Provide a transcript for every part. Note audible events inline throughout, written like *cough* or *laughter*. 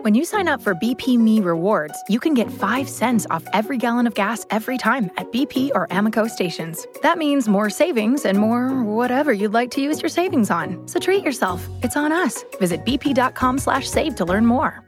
When you sign up for BP Me Rewards, you can get 5 cents off every gallon of gas every time at BP or Amoco stations. That means more savings and more whatever you'd like to use your savings on. So treat yourself. It's on us. Visit bp.com slash save to learn more.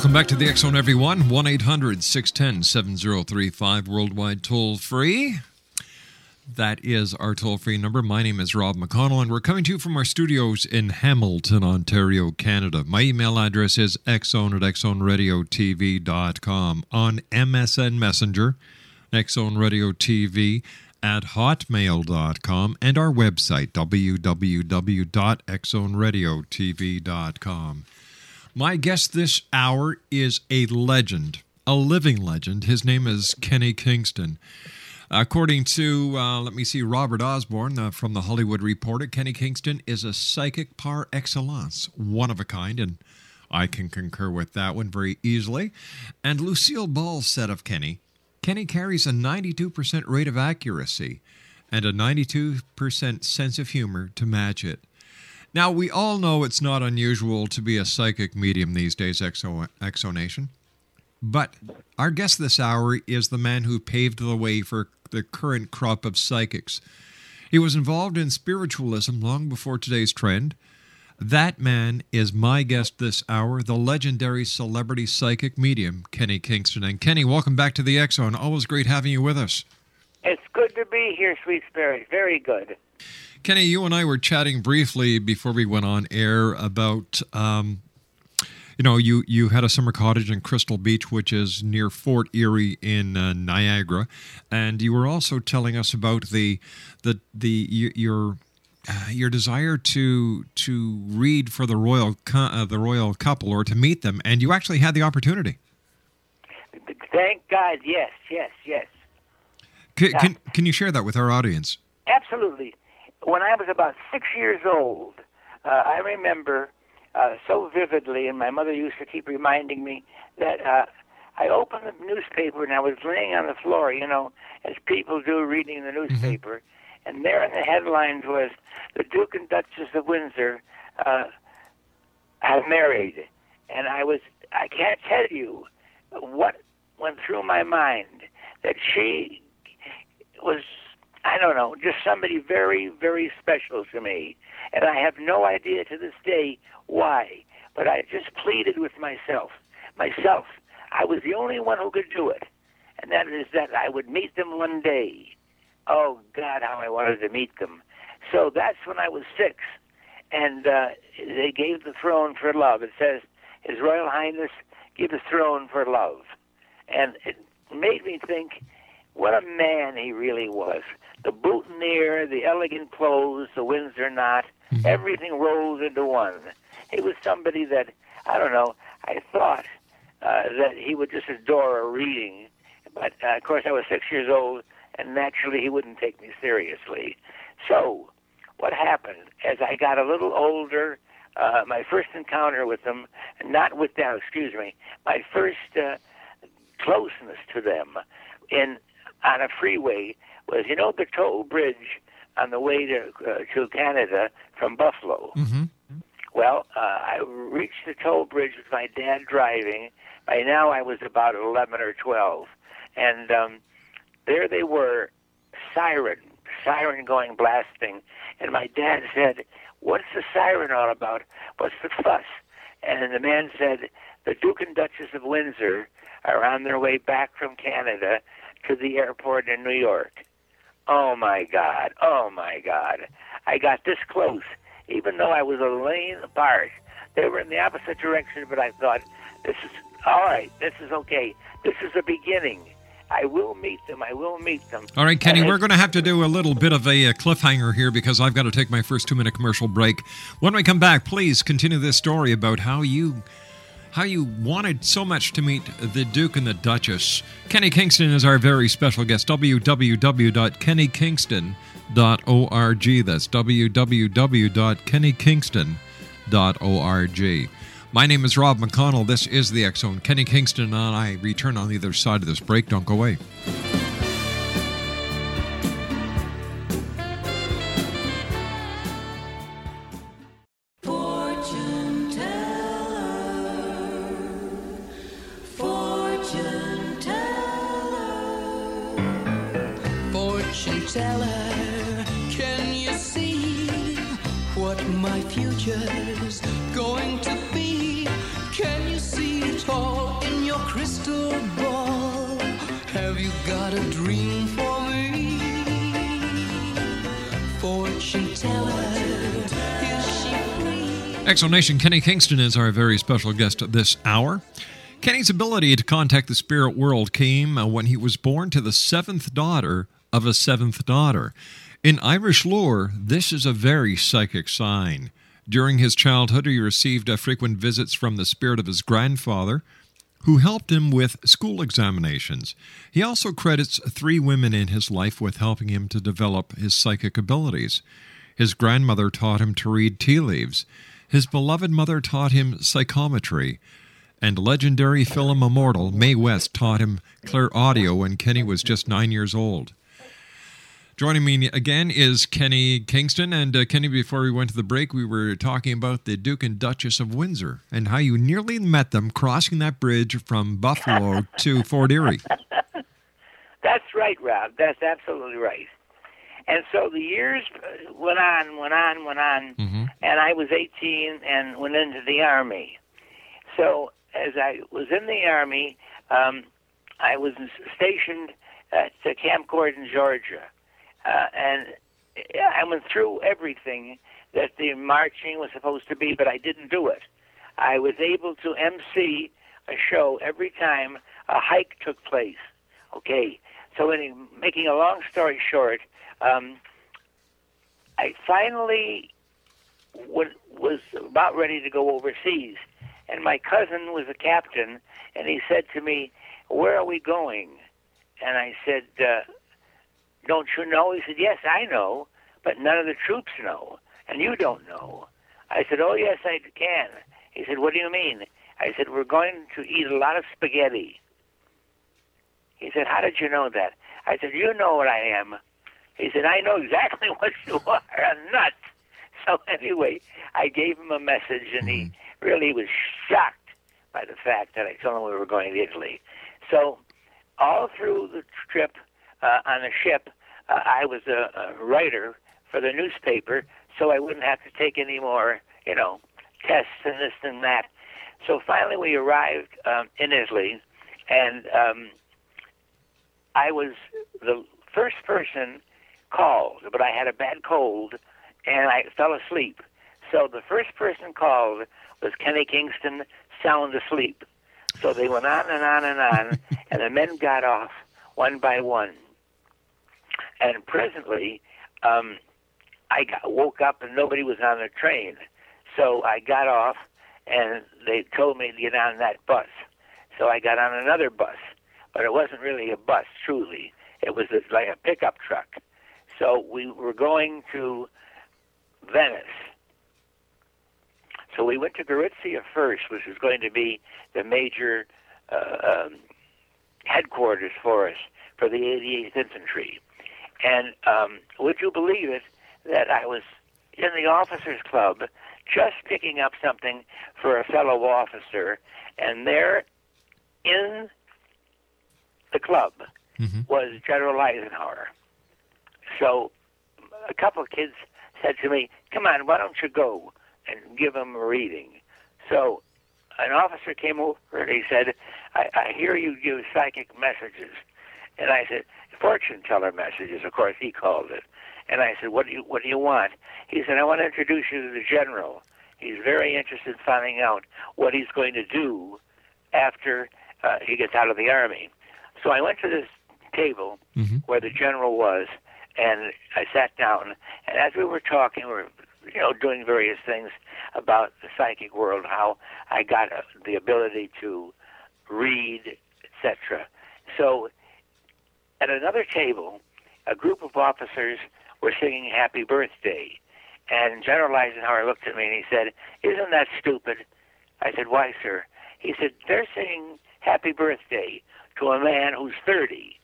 Welcome back to the Zone, everyone. 1 800 610 7035, worldwide toll free. That is our toll free number. My name is Rob McConnell, and we're coming to you from our studios in Hamilton, Ontario, Canada. My email address is xzone at xzoneradiotv.com. On MSN Messenger, Xzone Radio TV at hotmail.com, and our website, www.xzoneradiotv.com. My guest this hour is a legend, a living legend. His name is Kenny Kingston. According to, uh, let me see, Robert Osborne uh, from the Hollywood Reporter, Kenny Kingston is a psychic par excellence, one of a kind, and I can concur with that one very easily. And Lucille Ball said of Kenny, Kenny carries a 92% rate of accuracy and a 92% sense of humor to match it. Now, we all know it's not unusual to be a psychic medium these days, Exo, Exonation. But our guest this hour is the man who paved the way for the current crop of psychics. He was involved in spiritualism long before today's trend. That man is my guest this hour, the legendary celebrity psychic medium, Kenny Kingston. And Kenny, welcome back to the Zone. Always great having you with us. It's good to be here, sweet spirit. Very good. Kenny, you and I were chatting briefly before we went on air about, um, you know, you, you had a summer cottage in Crystal Beach, which is near Fort Erie in uh, Niagara, and you were also telling us about the the the your uh, your desire to to read for the royal uh, the royal couple or to meet them, and you actually had the opportunity. Thank God. Yes, yes, yes. Can, can, can you share that with our audience? Absolutely. When I was about six years old, uh, I remember uh, so vividly, and my mother used to keep reminding me that uh, I opened the newspaper and I was laying on the floor, you know, as people do reading the newspaper. And there in the headlines was the Duke and Duchess of Windsor uh, have married. And I was, I can't tell you what went through my mind that she was I don't know, just somebody very, very special to me. And I have no idea to this day why. But I just pleaded with myself. Myself. I was the only one who could do it. And that is that I would meet them one day. Oh, God, how I wanted to meet them. So that's when I was six. And uh, they gave the throne for love. It says, His Royal Highness give the throne for love. And it made me think what a man he really was. The boutonniere, the elegant clothes, the Windsor knot, everything rolls into one. He was somebody that, I don't know, I thought uh, that he would just adore a reading. But uh, of course, I was six years old, and naturally, he wouldn't take me seriously. So, what happened as I got a little older? Uh, my first encounter with them, not with them, excuse me, my first uh, closeness to them in on a freeway was, you know, the toll bridge on the way to uh, to Canada from Buffalo. Mm-hmm. Well, uh, I reached the toll bridge with my dad driving. By now, I was about 11 or 12. And um, there they were, siren, siren going blasting. And my dad said, What's the siren all about? What's the fuss? And the man said, The Duke and Duchess of Windsor are on their way back from Canada to the airport in New York. Oh my God. Oh my God. I got this close, even though I was a lane apart. They were in the opposite direction, but I thought, this is all right. This is okay. This is a beginning. I will meet them. I will meet them. All right, Kenny, we're going to have to do a little bit of a, uh cliffhanger here because I've got to take my first two minute commercial break. When we come back, please continue this story about how you. How you wanted so much to meet the Duke and the Duchess. Kenny Kingston is our very special guest. www.kennykingston.org. That's www.kennykingston.org. My name is Rob McConnell. This is the Zone. Kenny Kingston and I return on the other side of this break. Don't go away. Exonation Kenny Kingston is our very special guest this hour. Kenny's ability to contact the spirit world came uh, when he was born to the seventh daughter of a seventh daughter. In Irish lore, this is a very psychic sign. During his childhood, he received uh, frequent visits from the spirit of his grandfather, who helped him with school examinations. He also credits three women in his life with helping him to develop his psychic abilities. His grandmother taught him to read tea leaves. His beloved mother taught him psychometry. And legendary film immortal Mae West taught him clairaudio when Kenny was just nine years old. Joining me again is Kenny Kingston. And uh, Kenny, before we went to the break, we were talking about the Duke and Duchess of Windsor and how you nearly met them crossing that bridge from Buffalo *laughs* to Fort Erie. That's right, Rob. That's absolutely right. And so the years went on, went on, went on, Mhm. and I was 18 and went into the Army. So as I was in the Army, um, I was stationed at Camp Gordon, Georgia. Uh, and I went through everything that the marching was supposed to be, but I didn't do it. I was able to MC a show every time a hike took place. Okay, so in making a long story short, um, I finally w- was about ready to go overseas, and my cousin was a captain, and he said to me, "Where are we going?" And I said, uh, "Don't you know?" He said, "Yes, I know, but none of the troops know, and you don't know." I said, "Oh yes, I can." He said, "What do you mean?" I said, "We're going to eat a lot of spaghetti." He said, How did you know that? I said, You know what I am. He said, I know exactly *laughs* what you are, a nut. So anyway, I gave him a message, and he really was shocked by the fact that I told him we were going to Italy. So all through the trip uh, on the ship, uh, I was a, a writer for the newspaper, so I wouldn't have to take any more, you know, tests and this and that. So finally, we arrived um, in Italy, and um, I was the first person called, but I had a bad cold, and I fell asleep. So the first person called was Kenny Kingston, sound asleep. So they went on and on and on, *laughs* and the men got off one by one. And presently, um, I got, woke up and nobody was on the train. So I got off, and they told me to get on that bus. So I got on another bus, but it wasn't really a bus, truly. It was like a pickup truck. So we were going to Venice. So we went to Gorizia first, which was going to be the major uh, um, headquarters for us for the 88th Infantry. And um, would you believe it that I was in the officers' club just picking up something for a fellow officer, and there in the club Mm-hmm. was General Eisenhower. So a couple of kids said to me, "Come on, why don't you go and give him a reading?" So an officer came over and he said, "I, I hear you give psychic messages," and I said, "Fortune teller messages." Of course, he called it. And I said, "What do you What do you want?" He said, "I want to introduce you to the general. He's very interested in finding out what he's going to do after uh, he gets out of the army." So I went to this table Mhm. where the general was, and I sat down. And as we were talking, we were you know doing various things about the psychic world, how I got uh, the ability to read, etc. So at another table, a group of officers were singing "Happy Birthday," and General Eisenhower looked at me and he said, "Isn't that stupid?" I said, "Why, sir?" He said, "They're singing Happy Birthday to a man who's 30."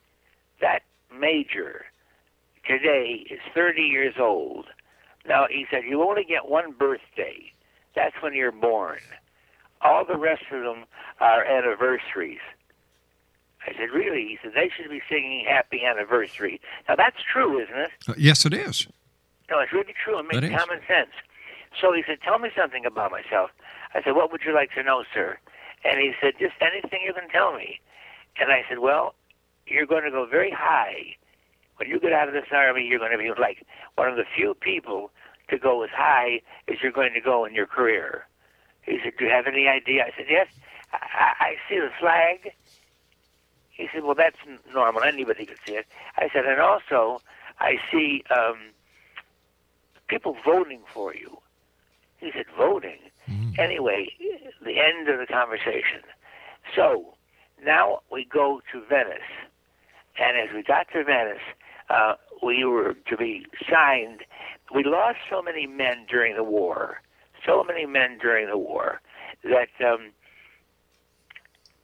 that major today is 30 years old. Now, he said, you only get one birthday. That's when you're born. All the rest of them are anniversaries. I said, really? He said, they should be singing happy anniversary. Now, that's true, isn't it? Uh, yes, it is. No, it's really true. It That makes is. common sense. So he said, tell me something about myself. I said, what would you like to know, sir? And he said, just anything you can tell me. And I said, well, you're going to go very high. When you get out of this army, you're going to be like one of the few people to go as high as you're going to go in your career. He said, do you have any idea? I said, yes. I, I see the flag. He said, well, that's normal. Anybody could see it. I said, and also, I see um, people voting for you. He said, voting? Anyway, the end of the conversation. So now we go to Venice. And as we got to Venice, uh, we were to be signed. We lost so many men during the war, so many men during the war, that um,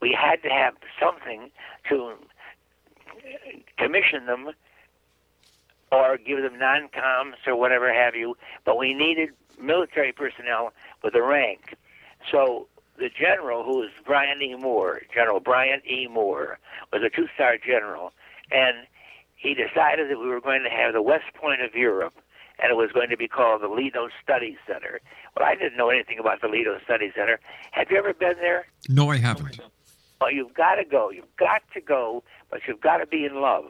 we had to have something to commission them or give them non-coms or whatever have you. But we needed military personnel with a rank. So the general, who was Bryant E. Moore, General Bryant E. Moore, was a two-star general, and he decided that we were going to have the West Point of Europe, and it was going to be called the Lido Study Center. Well, I didn't know anything about the Lido Study Center. Have you ever been there? No, I haven't. Well, you've got to go. You've got to go, but you've got to be in love.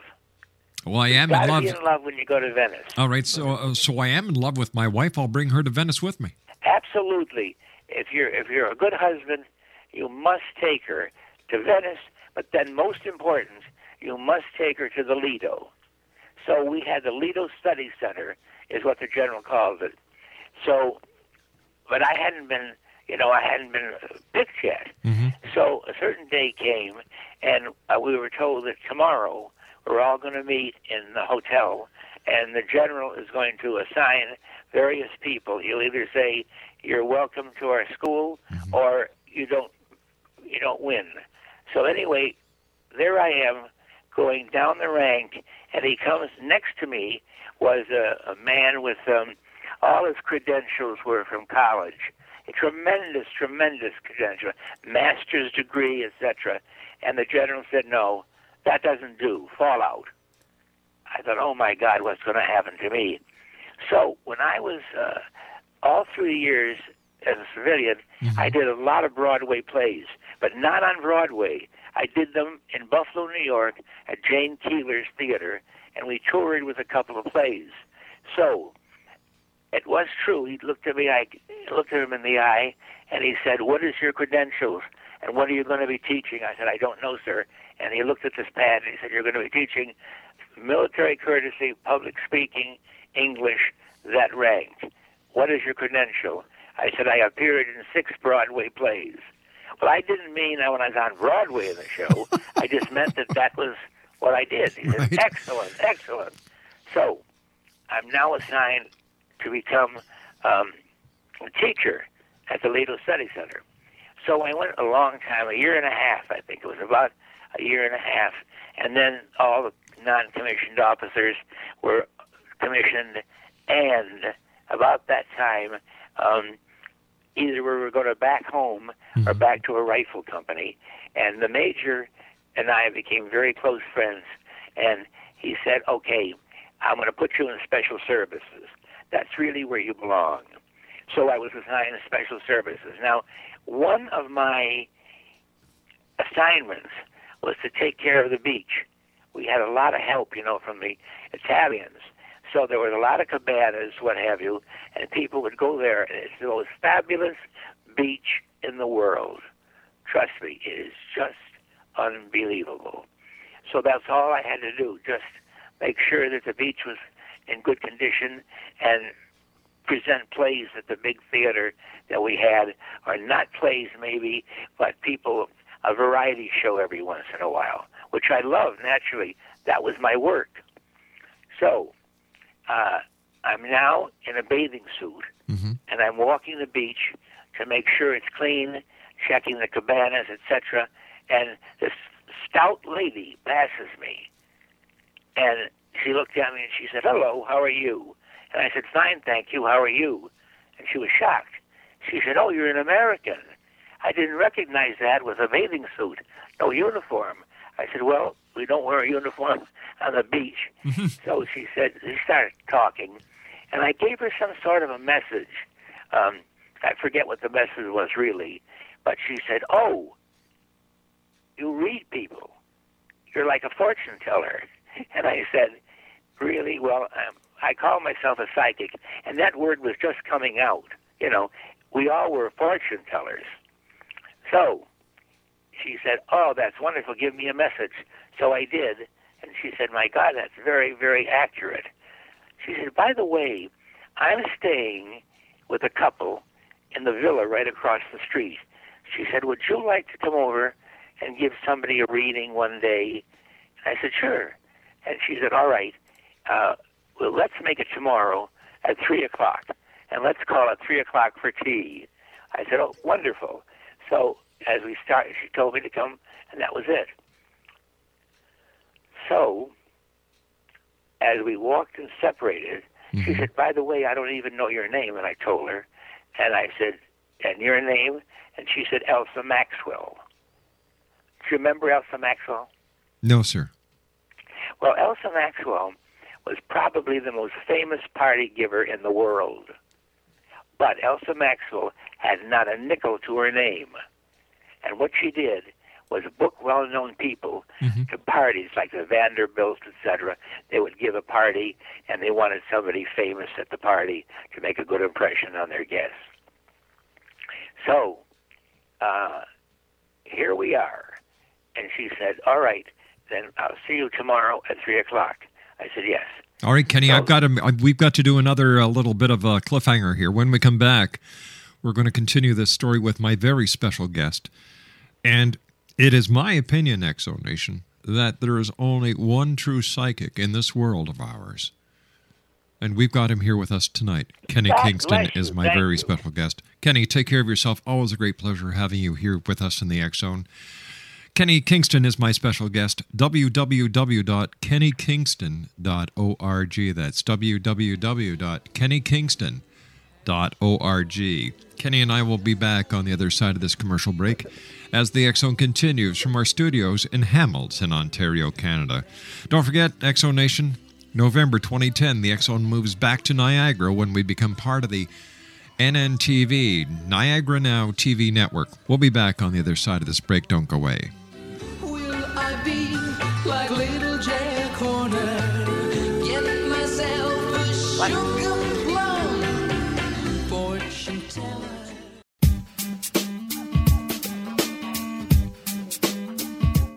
Well, I am in love. be in love when you go to Venice. All right, so uh, so I am in love with my wife. I'll bring her to Venice with me. Absolutely. If you're if you're a good husband, you must take her to Venice. But then, most important, you must take her to the Lido. So we had the Lido Study Center, is what the general called it. So, but I hadn't been, you know, I hadn't been picked yet. So a certain day came, and uh, we were told that tomorrow we're all going to meet in the hotel, and the general is going to assign various people. He'll either say you're welcome to our school, or you don't, you don't win. So anyway, there I am going down the rank, and he comes next to me was a, a man with um, all his credentials were from college, a tremendous, tremendous credential, master's degree, etc. And the general said, "No, that doesn't do. Fall out." I thought, oh my God, what's going to happen to me? So when I was uh, all through the years as a civilian, I did a lot of Broadway plays, but not on Broadway. I did them in Buffalo, New York, at Jane Keeler's Theater, and we toured with a couple of plays. So it was true. He looked at me. I looked at him in the eye, and he said, "What is your credentials, and what are you going to be teaching?" I said, "I don't know, sir." And he looked at this pad, and he said, "You're going to be teaching military courtesy, public speaking, English, that rank. What is your credential?" I said, "I appeared in six Broadway plays." Well, I didn't mean that when I was on Broadway in the show. *laughs* I just meant that that was what I did. He said, "Excellent, excellent." So, I'm now assigned to become um, a teacher at the Lido Study Center. So I went a long time, a year and a half, I think it was about a year and a half, and then all the non-commissioned officers were commissioned, and about that time, um, either we were going to back home or mm-hmm. back to a rifle company, and the major and I became very close friends, and he said, "Okay, I'm going to put you in special services. That's really where you belong." So I was assigned to special services. Now, one of my assignments was to take care of the beach. We had a lot of help, you know, from the Italians. So there was a lot of cabanas, what have you, and people would go there, and it's the most fabulous beach in the world. Trust me, it is just unbelievable. So that's all I had to do, just make sure that the beach was in good condition and present plays at the big theater that we had, or not plays maybe, but people, a variety show every once in a while, which I love naturally. That was my work. So uh, I'm now in a bathing suit, and I'm walking the beach to make sure it's clean, checking the cabanas, etc. And this stout lady passes me, and she looked at me and she said, "Hello, how are you?" And I said, "Fine, thank you. How are you?" And she was shocked. She said, "Oh, you're an American." I didn't recognize that with a bathing suit, no uniform. I said, "Well, we don't wear a uniform on the beach." so she said, she started talking, and I gave her some sort of a message. Um, I forget what the message was really, but she said, "Oh, you read people. You're like a fortune teller." *laughs* And I said, "Really? Well, um, I call myself a psychic, and that word was just coming out. You know, we all were fortune tellers." So she said, "Oh, that's wonderful. Give me a message." So I did, and she said, "My God, that's very, very accurate." She said, "By the way, I'm staying with a couple in the villa right across the street." She said, "Would you like to come over and give somebody a reading one day?" I said, "Sure." And she said, "All right. Uh, well, let's make it tomorrow at three o'clock, and let's call it three o'clock for tea." I said, "Oh, wonderful." So as we started, she told me to come, and that was it. So as we walked and separated, she mm-hmm. said, "By the way, I don't even know your name," and I told her, and I said, "And your name?" And she said, "Elsa Maxwell." Do you remember Elsa Maxwell? No, sir. Well, Elsa Maxwell was probably the most famous party giver in the world. But Elsa Maxwell had not a nickel to her name. And what she did was book well known people to parties like the Vanderbilts, etc. They would give a party and they wanted somebody famous at the party to make a good impression on their guests. So, uh, here we are. And she said, All right, then I'll see you tomorrow at 3 o'clock. I said, Yes. All right, Kenny, I've got to, we've got to do another uh, little bit of a cliffhanger here. When we come back, we're going to continue this story with my very special guest. And it is my opinion, Exo Nation, that there is only one true psychic in this world of ours. And we've got him here with us tonight. Kenny God Kingston is my Thank very you. special guest. Kenny, take care of yourself. Always a great pleasure having you here with us in the Zone. Kenny Kingston is my special guest. www.kennykingston.org. That's www.kennykingston.org. Kenny and I will be back on the other side of this commercial break as the Zone continues from our studios in Hamilton, Ontario, Canada. Don't forget, Zone Nation, November 2010, the Zone moves back to Niagara when we become part of the NNTV, Niagara Now TV network. We'll be back on the other side of this break. Don't go away.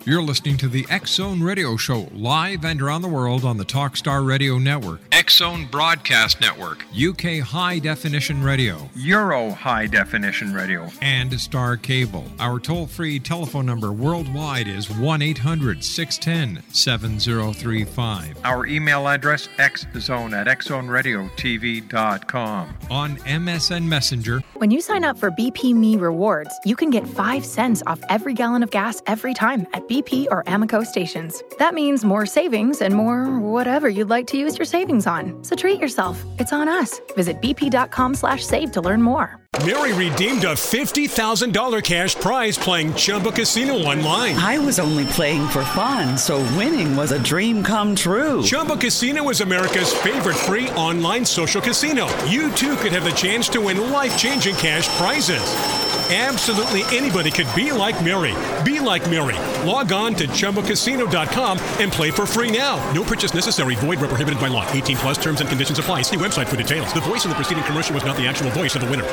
You're listening to the X Zone Radio Show, live and around the world on the Talkstar Radio Network, X Zone Broadcast Network, UK High Definition Radio, Euro High Definition Radio, and Star Cable. Our toll free telephone number worldwide is 1 800 610 7035. Our email address, xzone at xzoneradiotv.com. On MSN Messenger, When you sign up for BP Me Rewards, you can get 5 cents off every gallon of gas every time at BP or Amoco stations. That means more savings and more whatever you'd like to use your savings on. So treat yourself. It's on us. Visit bp.com slash save to learn more. Mary redeemed a $50,000 cash prize playing Chumba Casino online. I was only playing for fun, so winning was a dream come true. Chumba Casino is America's favorite free online social casino. You too could have the chance to win life changing cash prizes. Absolutely anybody could be like Mary. Be like Mary. Log on to ChumbaCasino.com and play for free now. No purchase necessary. Void where prohibited by law. 18 plus terms and conditions apply. See website for details. The voice in the preceding commercial was not the actual voice of the winner.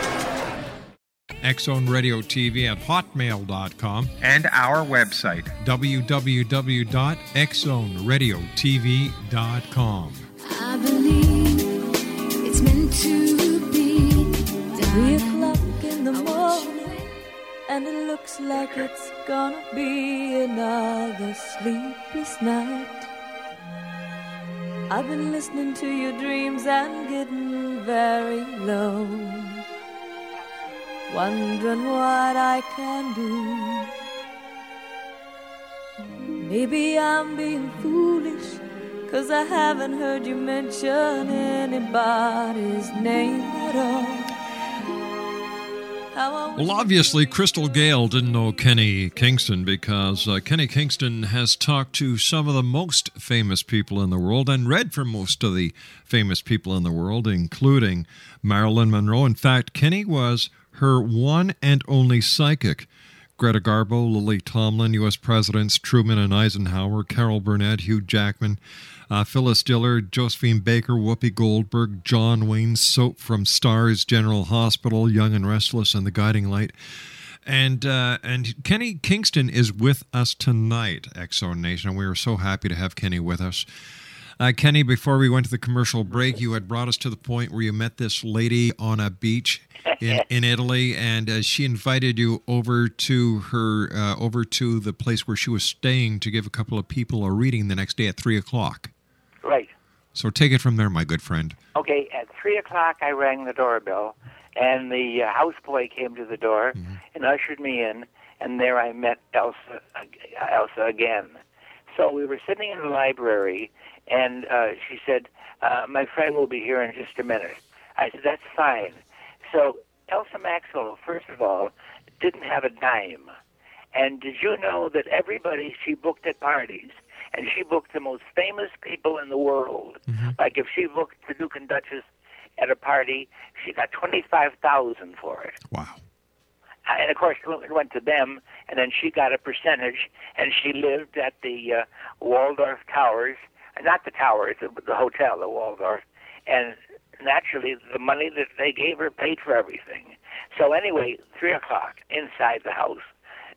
Xzone Radio TV at hotmail.com, and our website, www.xzoneradiotv.com. I believe it's meant to be. And it looks like it's gonna be another sleepless night. I've been listening to your dreams and getting very low, wondering what I can do. Maybe I'm being foolish, cause I haven't heard you mention anybody's name at all. Well, obviously, Crystal Gayle didn't know Kenny Kingston because uh, Kenny Kingston has talked to some of the most famous people in the world and read for most of the famous people in the world, including Marilyn Monroe. In fact, Kenny was her one and only psychic. Greta Garbo, Lily Tomlin, U.S. Presidents Truman and Eisenhower, Carol Burnett, Hugh Jackman, uh, Phyllis Diller, Josephine Baker, Whoopi Goldberg, John Wayne, Soap from Stars General Hospital, Young and Restless, and The Guiding Light. And uh, and Kenny Kingston is with us tonight, Exxon Nation, and we are so happy to have Kenny with us. Uh, Kenny, before we went to the commercial break, you had brought us to the point where you met this lady on a beach in, *laughs* in Italy, and uh, she invited you over to her uh, over to the place where she was staying to give a couple of people a reading the next day at three o'clock. So take it from there, my good friend. Okay, at 3 o'clock, I rang the doorbell, and the uh, houseboy came to the door and ushered me in, and there I met Elsa, uh, Elsa again. So we were sitting in the library, and uh, she said, uh, My friend will be here in just a minute. I said, That's fine. So Elsa Maxwell, first of all, didn't have a dime. And did you know that everybody she booked at parties, and she booked the most famous people in the world. Like if she booked the Duke and Duchess at a party, she got twenty-five thousand for it. Wow. Uh, And of course, it went to them, and then she got a percentage. And she lived at the uh, Waldorf Towers, uh, not the towers, the, the hotel, the Waldorf. And naturally, the money that they gave her paid for everything. So anyway, three o'clock inside the house,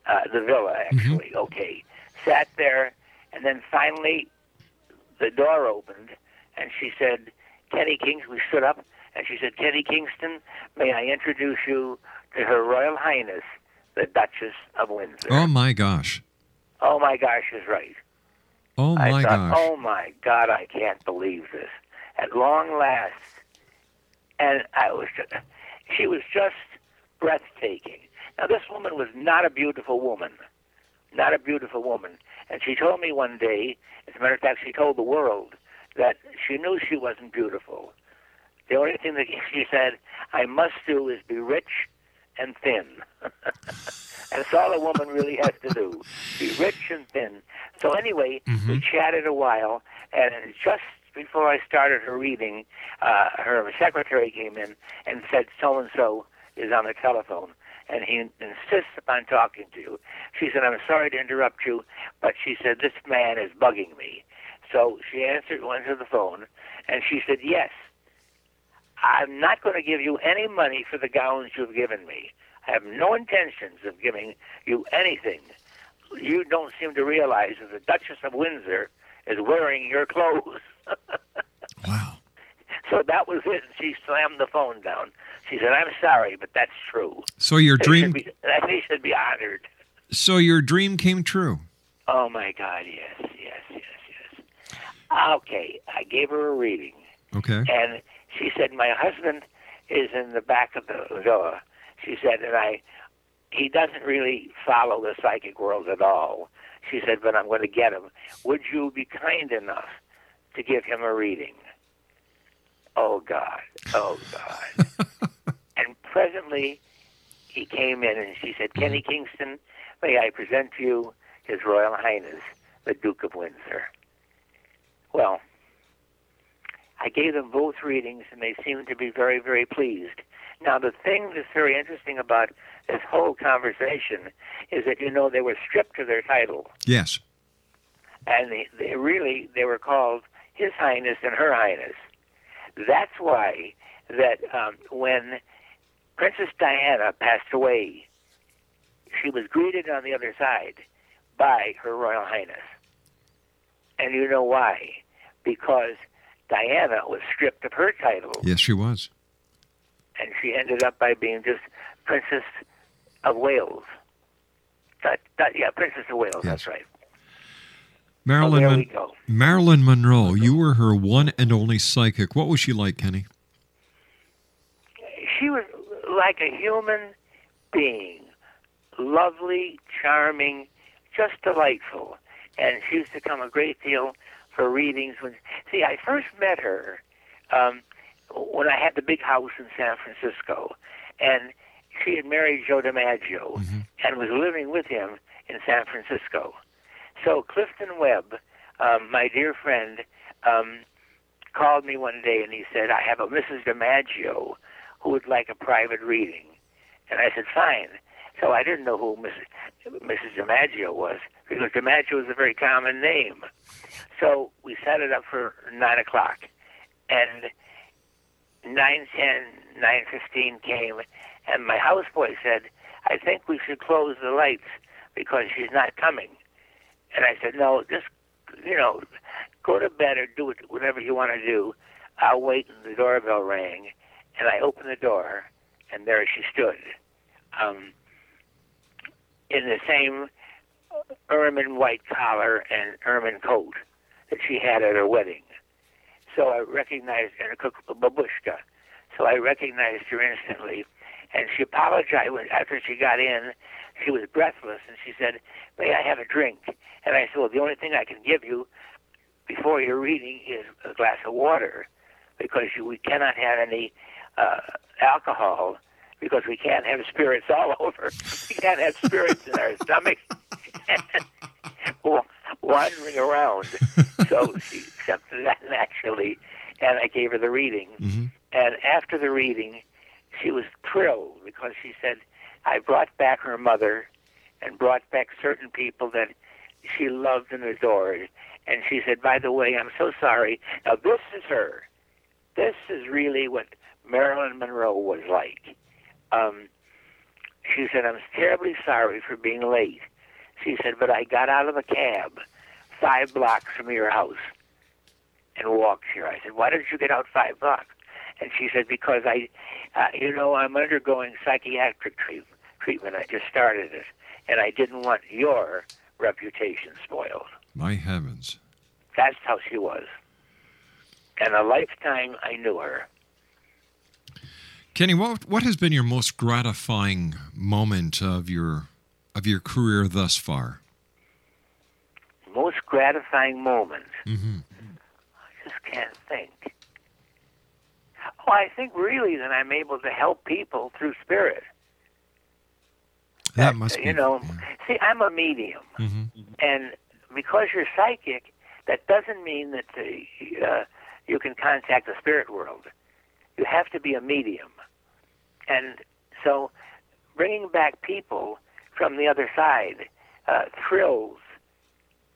uh, the villa actually. Okay, sat there, and then finally, the door opened, and she said, "Kenny Kings." We stood up, and she said, "Kenny Kingston, may I introduce you to Her Royal Highness, the Duchess of Windsor." Oh my gosh. Oh my gosh, is right. Oh I my thought, gosh. oh my God, I can't believe this. At long last, and I was, just, she was just breathtaking. Now, this woman was not a beautiful woman, not a beautiful woman. And she told me one day, as a matter of fact, she told the world that she knew she wasn't beautiful. The only thing that *laughs* she said I must do is be rich and thin. *laughs* That's all a woman really has to do: be rich and thin. So anyway, we chatted a while, and just before I started her reading, uh, her secretary came in and said, so and so is on the telephone. And he insists upon talking to you. She said, I'm sorry to interrupt you, but she said, this man is bugging me. So she answered, went to the phone, and she said, yes, I'm not going to give you any money for the gowns you've given me. I have no intentions of giving you anything. You don't seem to realize that the Duchess of Windsor is wearing your clothes. *laughs* wow. So that was it. And she slammed the phone down. She said, I'm sorry, but that's true. So your They dream be, they should be honored. so your dream came true. Oh, my God, yes, yes, yes, yes. Okay, I gave her a reading. Okay. And she said, My husband is in the back of the door. She said, and I, he doesn't really follow the psychic world at all. She said, but I'm going to get him. Would you be kind enough to give him a reading? Oh, God. Oh, God. *laughs* and presently, he came in and she said, Kenny mm-hmm. Kingston, may I present to you His Royal Highness, the Duke of Windsor. Well, I gave them both readings, and they seemed to be very, very pleased. Now, the thing that's very interesting about this whole conversation is that you know they were stripped of their title, Yes. and they, they really they were called His Highness and Her Highness. That's why that um, when Princess Diana passed away, she was greeted on the other side by Her Royal Highness, and you know why? Because Diana was stripped of her title Yes, she was. and she ended up by being just Princess of Wales. That, that, yeah, Princess of Wales. That's right. Marilyn, there Mon- we go. Marilyn Monroe, you were her one and only psychic. What was she like, Kenny? She was like a human being, lovely, charming, just delightful, and she used to come a great deal for readings. When see, I first met her um, when I had the big house in San Francisco, and she had married Joe DiMaggio and was living with him in San Francisco. So Clifton Webb, um, my dear friend, um, called me one day and he said, "I have a Mrs. DiMaggio who would like a private reading," and I said, "Fine." So I didn't know who Mrs. Mrs. DiMaggio was because DiMaggio is a very common name. So we set it up for nine o'clock, and nine ten, nine fifteen came, and my houseboy said, "I think we should close the lights because she's not coming." And I said, "No, just you know, go to bed or do whatever you want to do. I'll wait." And the doorbell rang, and I opened the door, and there she stood, um, in the same ermine white collar and ermine coat that she had at her wedding. So I recognized and a babushka. So I recognized her instantly, and she apologized when, after she got in. She was breathless, and she said, "May I have a drink?" And I said, "Well, the only thing I can give you before your reading is a glass of water, because you, we cannot have any uh, alcohol." Because we can't have spirits all *laughs* over. We can't have spirits in our stomach *laughs* wandering around. So she accepted that *laughs* naturally, and I gave her the reading. And after the reading, she was thrilled because she said, I brought back her mother and brought back certain people that she loved and adored. And she said, By the way, I'm so sorry. Now, this is her. This is really what Marilyn Monroe was like. Um, she said, I'm terribly sorry for being late. She said, but I got out of a cab five blocks from your house and walked here. I said, why did you get out five blocks? And she said, because I, uh, you know, I'm undergoing psychiatric treat- treatment. I just started it, and I didn't want your reputation spoiled. My heavens. That's how she was. And a lifetime I knew her. Kenny, what what has been your most gratifying moment of your of your career thus far? Most gratifying moment. Mm-hmm. I just can't think. Well, I think really that I'm able to help people through spirit. That must be. You know, see, I'm a medium, hmm and because you're psychic, that doesn't mean that the uh, you can contact the spirit world. You have to be a medium. And so bringing back people from the other side uh, thrills.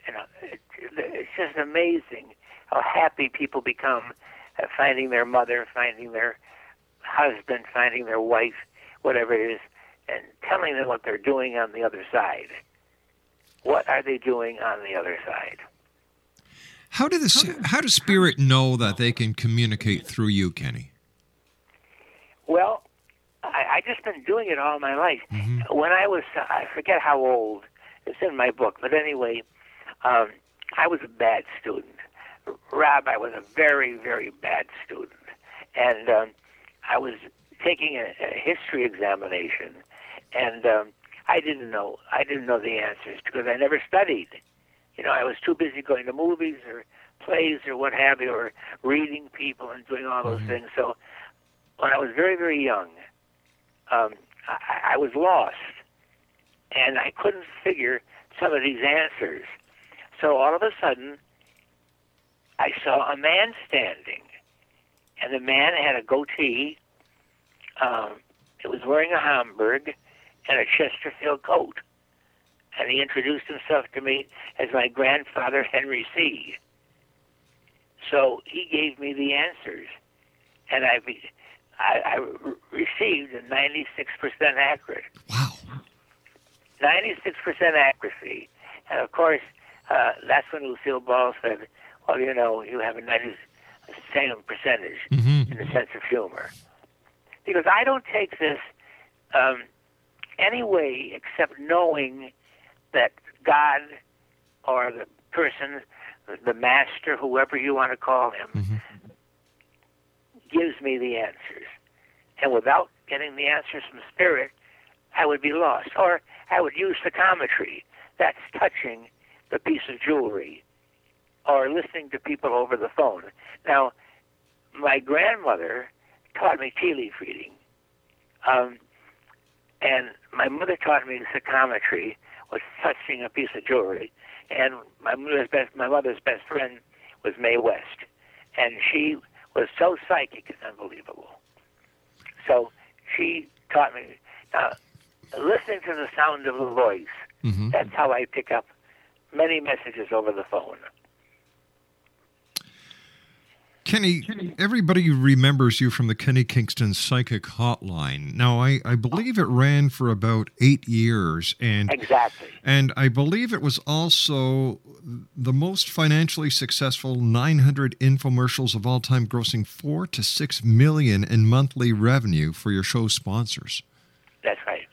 You know, it, it's just amazing how happy people become finding their mother, finding their husband, finding their wife, whatever it is, and telling them what they're doing on the other side. What are they doing on the other side? How do the how does spirit know that they can communicate through you, Kenny? Well, I, I just been doing it all my life. When I was, I forget how old. It's in my book, but anyway, um, I was a bad student. Rob, I was a very, very bad student, and um, I was taking a, a history examination, and um, I didn't know. I didn't know the answers because I never studied. You know, I was too busy going to movies or plays or what have you, or reading people and doing all those things. So when I was very, very young, um, I, I was lost, and I couldn't figure some of these answers. So all of a sudden, I saw a man standing, and the man had a goatee. Um, he was wearing a Homburg and a Chesterfield coat, and he introduced himself to me as my grandfather Henry C. So he gave me the answers, and I, be, I, I received a 96% accurate. Wow. 96% accuracy. And of course, uh, that's when Lucille Ball said, well, you know, you have a 90 same percentage in the sense of humor. Because I don't take this um, any way except knowing that God or the person, the master, whoever you want to call him, gives me the answers. And without getting the answers from spirit, I would be lost. Or I would use psychometry. That's touching the piece of jewelry or listening to people over the phone. Now, my grandmother taught me tea leaf reading. Um, and my mother taught me psychometry, was touching a piece of jewelry. And my mother's best, my mother's best friend was Mae West, and she was so psychic, it's unbelievable. So she taught me. Now, listening to the sound of the voice, that's how I pick up many messages over the phone. Kenny, everybody remembers you from the Kenny Kingston Psychic Hotline. Now, I, I believe it ran for about eight years, and Exactly. and I believe it was also the most financially successful 900 infomercials of all time, grossing four to six million in monthly revenue for your show sponsors. That's right.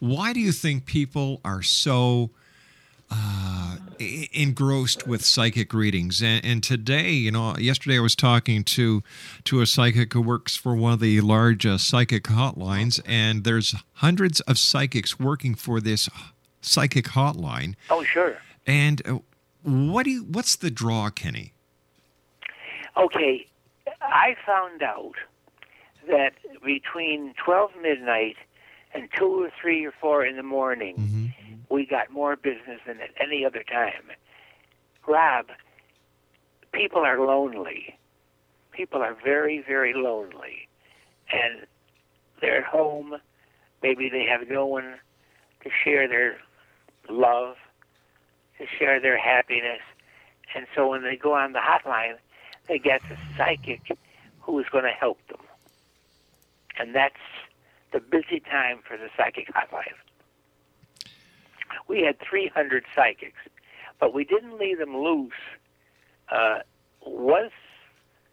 Why do you think people are so uh, engrossed with psychic readings? And, and today, you know, yesterday I was talking to to a psychic who works for one of the large uh, psychic hotlines, and there's hundreds of psychics working for this psychic hotline. Oh, sure. And uh, what do you? What's the draw, Kenny? Okay, I found out that between 12 midnight and 2 or 3 or 4 in the morning, we got more business than at any other time. Rob, people are lonely. People are very, very lonely. And they're at home. Maybe they have no one to share their love, to share their happiness. And so when they go on the hotline, they get the psychic who is going to help them. And that's the busy time for the psychic hotline. We had 300 psychics, but we didn't leave them loose uh, once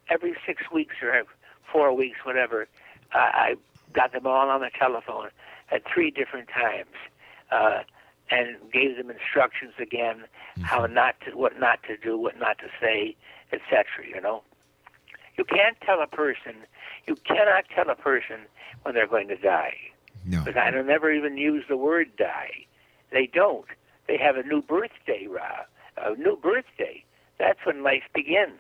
every six weeks or four weeks, whatever. Uh, I got them all on the telephone at three different times. Uh, and gave them instructions again, how not to, what not to do, what not to say, etc. You know, you can't tell a person, you cannot tell a person when they're going to die. No. Because I don't never even use the word die. They don't. They have a new birthday, Rob. A new birthday. That's when life begins.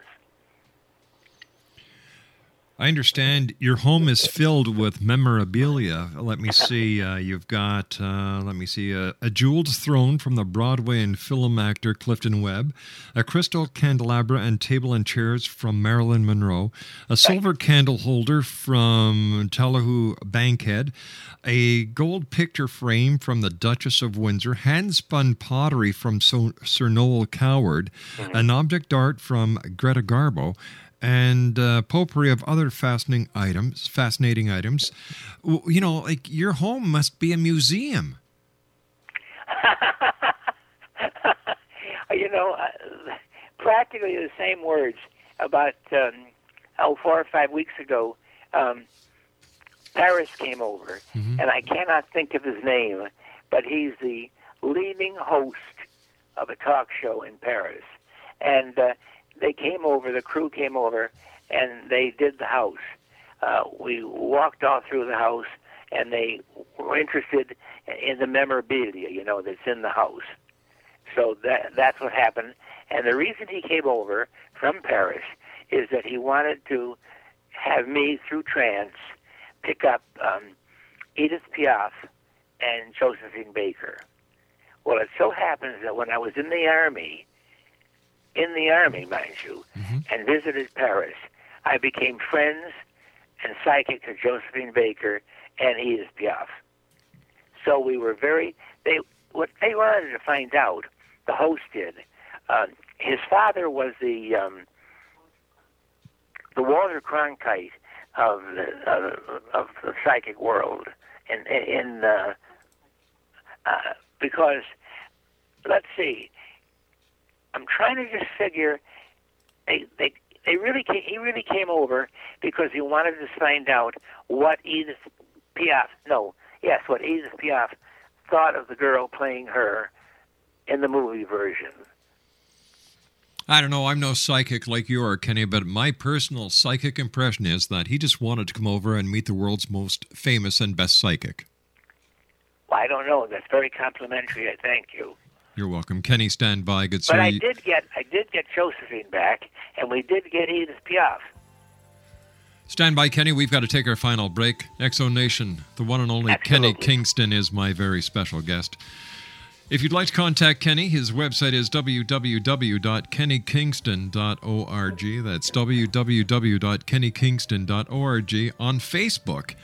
I understand your home is filled with memorabilia. Let me see. Uh, you've got, uh, let me see, a, a, jeweled throne from the Broadway and film actor Clifton Webb, a crystal candelabra and table and chairs from Marilyn Monroe, a silver candle holder from Tallulah Bankhead, a gold picture frame from the Duchess of Windsor, hand spun pottery from so- Sir Noel Coward, mm-hmm. an object art from Greta Garbo and uh, potpourri of other fascinating items. Fascinating items. You know, like your home must be a museum. *laughs* you know, uh, practically the same words about um, oh four or five weeks ago. Um, Paris came over, mm-hmm. and I cannot think of his name, but he's the leading host of a talk show in Paris, and uh, they came over, the crew came over, and they did the house. Uh, we walked all through the house, and they were interested in the memorabilia, you know, that's in the house. So that that's what happened. And the reason he came over from Paris is that he wanted to have me, through trance, pick up um, Edith Piaf and Josephine Baker. Well, it so happens that when I was in the army, in the army, mind you, mm-hmm. and visited Paris, I became friends and psychic to Josephine Baker and Edith Piaf. So we were very they what they wanted to find out. The host did. Uh, his father was the um, the Walter Cronkite of the uh, of the psychic world, in in uh, uh, because let's see, I'm trying to just figure. They they they really came, he really came over because he wanted to find out what Edith Piaf no yes what Edith Piaf thought of the girl playing her in the movie version. I don't know. I'm no psychic like you are, Kenny, but my personal psychic impression is that he just wanted to come over and meet the world's most famous and best psychic. Well, I don't know. That's very complimentary. I thank you. You're welcome, Kenny. Stand by, good sir. But I did get I did get Josephine back, and we did get Edith Piaf. Stand by, Kenny. We've got to take our final break. X Zone Nation, the one and only Absolutely. Kenny Kingston is my very special guest. If you'd like to contact Kenny, his website is www.kennykingston.org. That's www.kennykingston.org. On Facebook,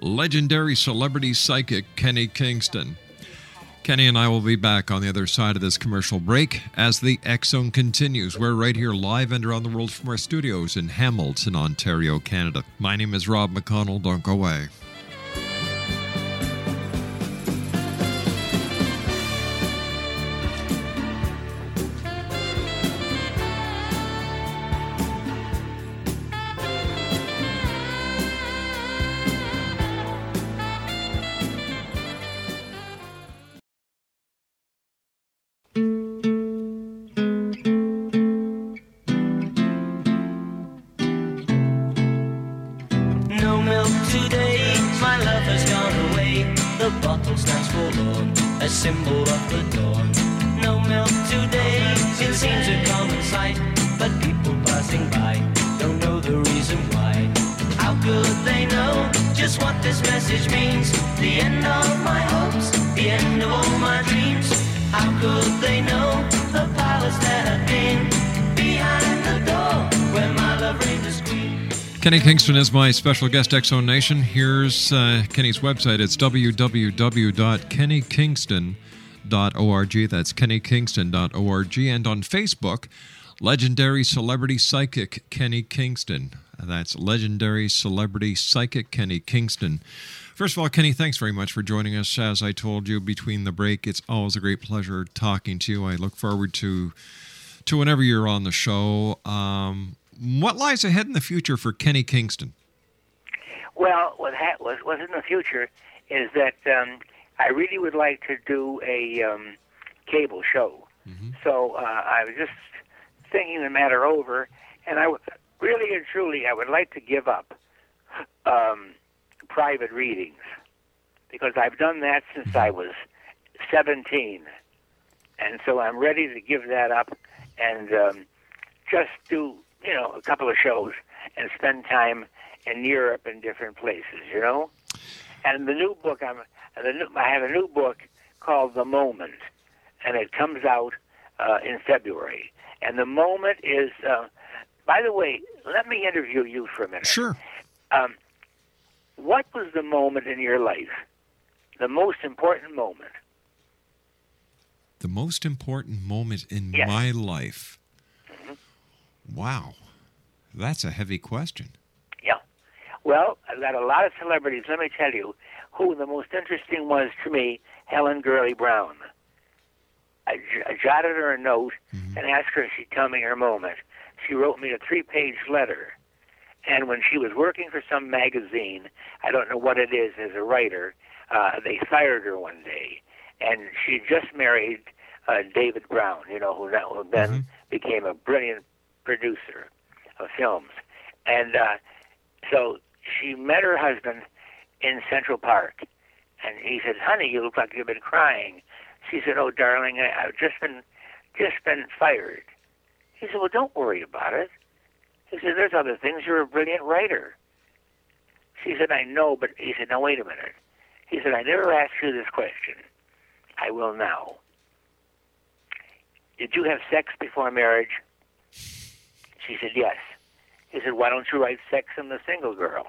legendary celebrity psychic Kenny Kingston. Kenny and I will be back on the other side of this commercial break as the X Zone continues. We're right here live and around the world from our studios in Hamilton, Ontario, Canada. My name is Rob McConnell. Don't go away. Kingston is my special guest, X Zone Nation. Here's uh, Kenny's website. It's www.kennykingston.org. That's kennykingston.org. And on Facebook, legendary celebrity psychic Kenny Kingston. That's legendary celebrity psychic Kenny Kingston. First of all, Kenny, thanks very much for joining us. As I told you between the break, it's always a great pleasure talking to you. I look forward to to whenever you're on the show. Um, what lies ahead in the future for Kenny Kingston? Well, what ha- was was in the future is that um, I really would like to do a um, cable show. Mm-hmm. So uh, I was just thinking the matter over, and I w- really and truly I would like to give up um, private readings because I've done that since mm-hmm. I was 17, and so I'm ready to give that up and um, just do you know, a couple of shows and spend time in Europe and different places, you know. And the new book, I'm, the new, I have a new book called The Moment, and it comes out uh, in February. And the moment is, uh, by the way, let me interview you for a minute. Sure. Um, what was the moment in your life, the most important moment? The most important moment in Yes. my life. Wow. That's a heavy question. Yeah. Well, I've got a lot of celebrities. Let me tell you who the most interesting was to me Helen Gurley Brown. I, j- I jotted her a note and asked her if she'd tell me her moment. She wrote me a three page letter. And when she was working for some magazine, I don't know what it is as a writer, uh, they fired her one day. And she just married uh, David Brown, you know, who, now, who then became a brilliant producer of films. And uh, so she met her husband in Central Park, and he said, "Honey, you look like you've been crying." She said, "Oh, darling, I, I've just been just been fired." He said, "Well, don't worry about it." He said, "There's other things. You're a brilliant writer." She said, "I know, but," he said, "Now wait a minute." He said, "I never asked you this question. I will now. Did you have sex before marriage?" She said, "Yes." He said, "Why don't you write Sex and the Single Girl?"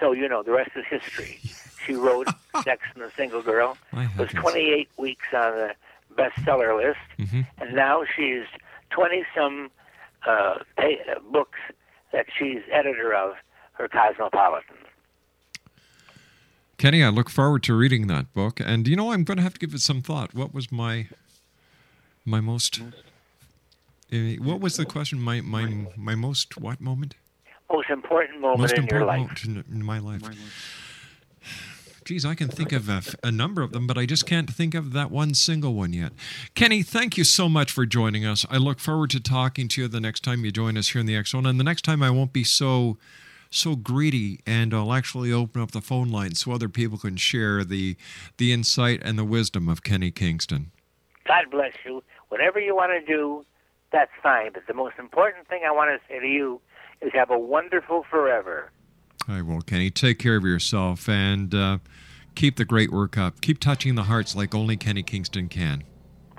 So you know the rest is history. She wrote *laughs* Sex and the Single Girl. My was 28 weeks on the bestseller list, Mhm. and now she's 20 some uh, pa- uh, books that she's editor of her Cosmopolitan. Kenny, I look forward to reading that book. And you know, I'm going to have to give it some thought. What was my my most Eh, what was the question? My my my most what moment? Most important moment most in your life. moment in, in my life. Geez, I can think of a, a number of them, but I just can't think of that one single one yet. Kenny, thank you so much for joining us. I look forward to talking to you the next time you join us here in the X Zone, and the next time I won't be so so greedy, and I'll actually open up the phone line so other people can share the the insight and the wisdom of Kenny Kingston. God bless you. Whatever you want to do, that's fine. But the most important thing I want to say to you is have a wonderful forever. I will, Kenny. Take care of yourself and uh, keep the great work up. Keep touching the hearts like only Kenny Kingston can.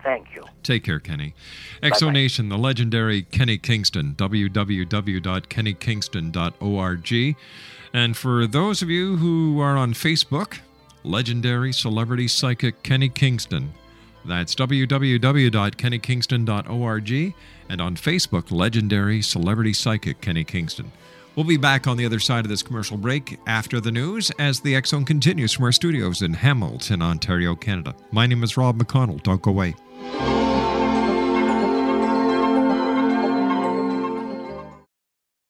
Thank you. Take care, Kenny. X Zone Nation, the legendary Kenny Kingston, www.kennykingston.org. And for those of you who are on Facebook, legendary celebrity psychic Kenny Kingston. That's www.kennykingston.org. And on Facebook, legendary celebrity psychic Kenny Kingston. We'll be back on the other side of this commercial break after the news as the Zone continues from our studios in Hamilton, Ontario, Canada. My name is Rob McConnell. Don't go away.